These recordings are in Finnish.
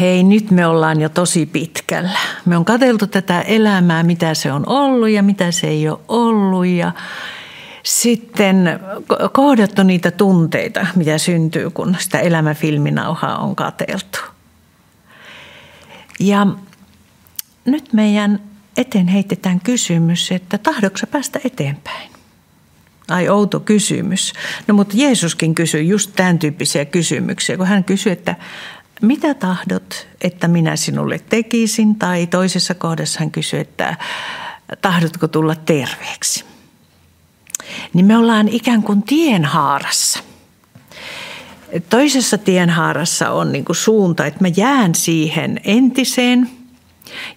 Hei, nyt me ollaan jo tosi pitkällä. Me on katseltu tätä elämää, mitä se on ollut ja mitä se ei ole ollut. Ja sitten kohdattu niitä tunteita, mitä syntyy, kun sitä elämäfilminauhaa on kateltu. Ja nyt meidän eteen heitetään kysymys, että tahdoksa päästä eteenpäin? Ai outo kysymys. No mutta Jeesuskin kysyi just tämän tyyppisiä kysymyksiä, kun hän kysyi, että mitä tahdot, että minä sinulle tekisin? Tai toisessa kohdassa hän kysyi, että tahdotko tulla terveeksi? Niin me ollaan ikään kuin tienhaarassa. Toisessa tienhaarassa on niin kuin suunta, että mä jään siihen entiseen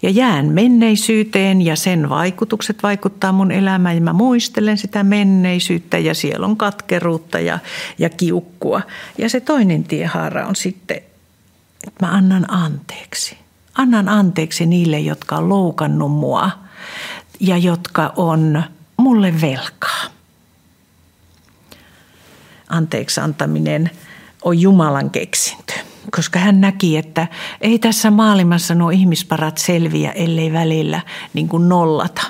ja jään menneisyyteen ja sen vaikutukset vaikuttaa mun elämään ja mä muistelen sitä menneisyyttä ja siellä on katkeruutta ja, ja kiukkua. Ja se toinen tiehaara on sitten, että mä annan anteeksi. Annan anteeksi niille, jotka on loukannut mua ja jotka on mulle velkaa. Anteeksi antaminen on Jumalan keksintö koska hän näki, että ei tässä maailmassa nuo ihmisparat selviä, ellei välillä niin kuin nollata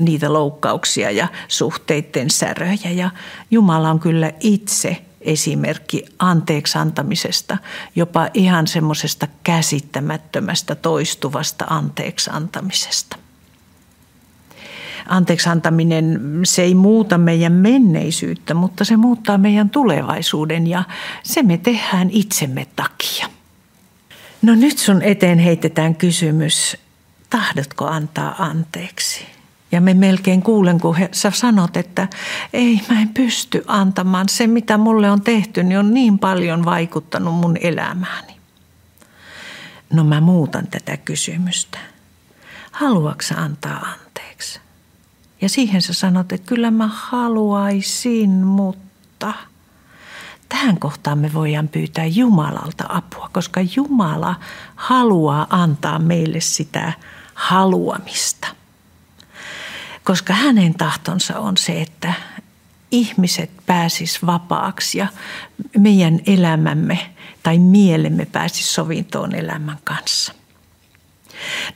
niitä loukkauksia ja suhteiden säröjä. Ja Jumala on kyllä itse esimerkki anteeksi antamisesta, jopa ihan semmoisesta käsittämättömästä toistuvasta anteeksi antamisesta anteeksi antaminen, se ei muuta meidän menneisyyttä, mutta se muuttaa meidän tulevaisuuden ja se me tehdään itsemme takia. No nyt sun eteen heitetään kysymys, tahdotko antaa anteeksi? Ja me melkein kuulen, kun he, sä sanot, että ei, mä en pysty antamaan. Se, mitä mulle on tehty, niin on niin paljon vaikuttanut mun elämääni. No mä muutan tätä kysymystä. Haluatko antaa anteeksi? Ja siihen sä sanot, että kyllä mä haluaisin, mutta tähän kohtaan me voidaan pyytää Jumalalta apua, koska Jumala haluaa antaa meille sitä haluamista. Koska hänen tahtonsa on se, että ihmiset pääsis vapaaksi ja meidän elämämme tai mielemme pääsis sovintoon elämän kanssa.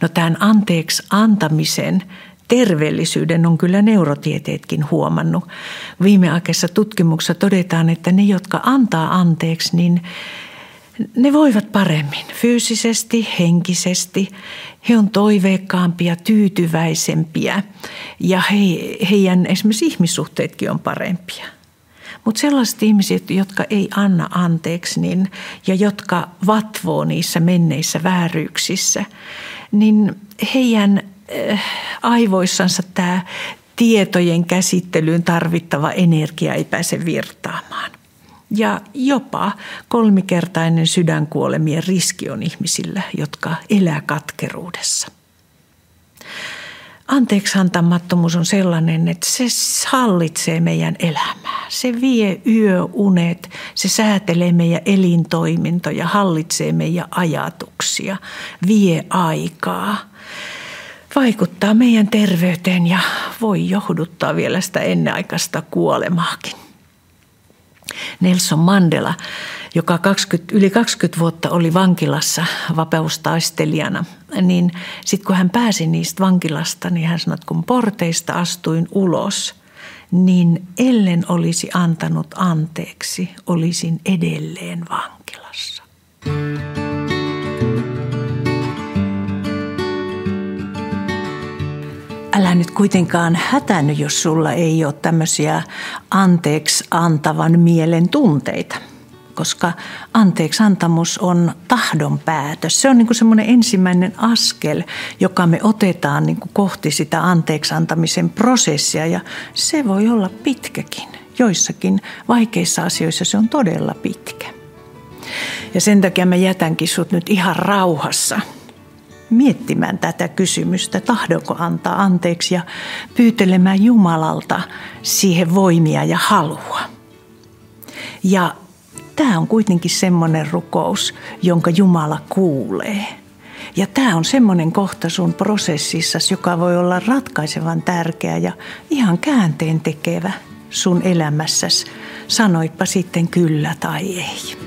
No tämän anteeksi antamisen terveellisyyden on kyllä neurotieteetkin huomannut. Viimeaikaisessa tutkimuksessa todetaan, että ne, jotka antaa anteeksi, niin ne voivat paremmin fyysisesti, henkisesti. He on toiveikkaampia, tyytyväisempiä ja he, heidän esimerkiksi ihmissuhteetkin on parempia. Mutta sellaiset ihmiset, jotka ei anna anteeksi niin, ja jotka vatvoo niissä menneissä vääryyksissä, niin heidän Äh, aivoissansa tämä tietojen käsittelyyn tarvittava energia ei pääse virtaamaan. Ja jopa kolmikertainen sydänkuolemien riski on ihmisillä, jotka elää katkeruudessa. Anteeksantamattomuus on sellainen, että se hallitsee meidän elämää. Se vie yöunet, se säätelee meidän elintoimintoja, hallitsee meidän ajatuksia, vie aikaa – vaikuttaa meidän terveyteen ja voi johduttaa vielä sitä ennenaikaista kuolemaakin. Nelson Mandela, joka 20, yli 20 vuotta oli vankilassa vapaustaistelijana, niin sitten kun hän pääsi niistä vankilasta, niin hän sanoi, että kun porteista astuin ulos, niin ellen olisi antanut anteeksi, olisin edelleen vankilassa. Älä nyt kuitenkaan hätäny, jos sulla ei ole tämmöisiä anteeksi antavan mielen tunteita. Koska anteeksi antamus on tahdon päätös. Se on niin semmoinen ensimmäinen askel, joka me otetaan niin kohti sitä anteeksi antamisen prosessia. Ja se voi olla pitkäkin. Joissakin vaikeissa asioissa se on todella pitkä. Ja sen takia mä jätänkin sut nyt ihan rauhassa – miettimään tätä kysymystä, tahdonko antaa anteeksi ja pyytelemään Jumalalta siihen voimia ja halua. Ja tämä on kuitenkin semmoinen rukous, jonka Jumala kuulee. Ja tämä on semmoinen kohta sun prosessissa, joka voi olla ratkaisevan tärkeä ja ihan käänteen tekevä sun elämässäsi, sanoitpa sitten kyllä tai ei.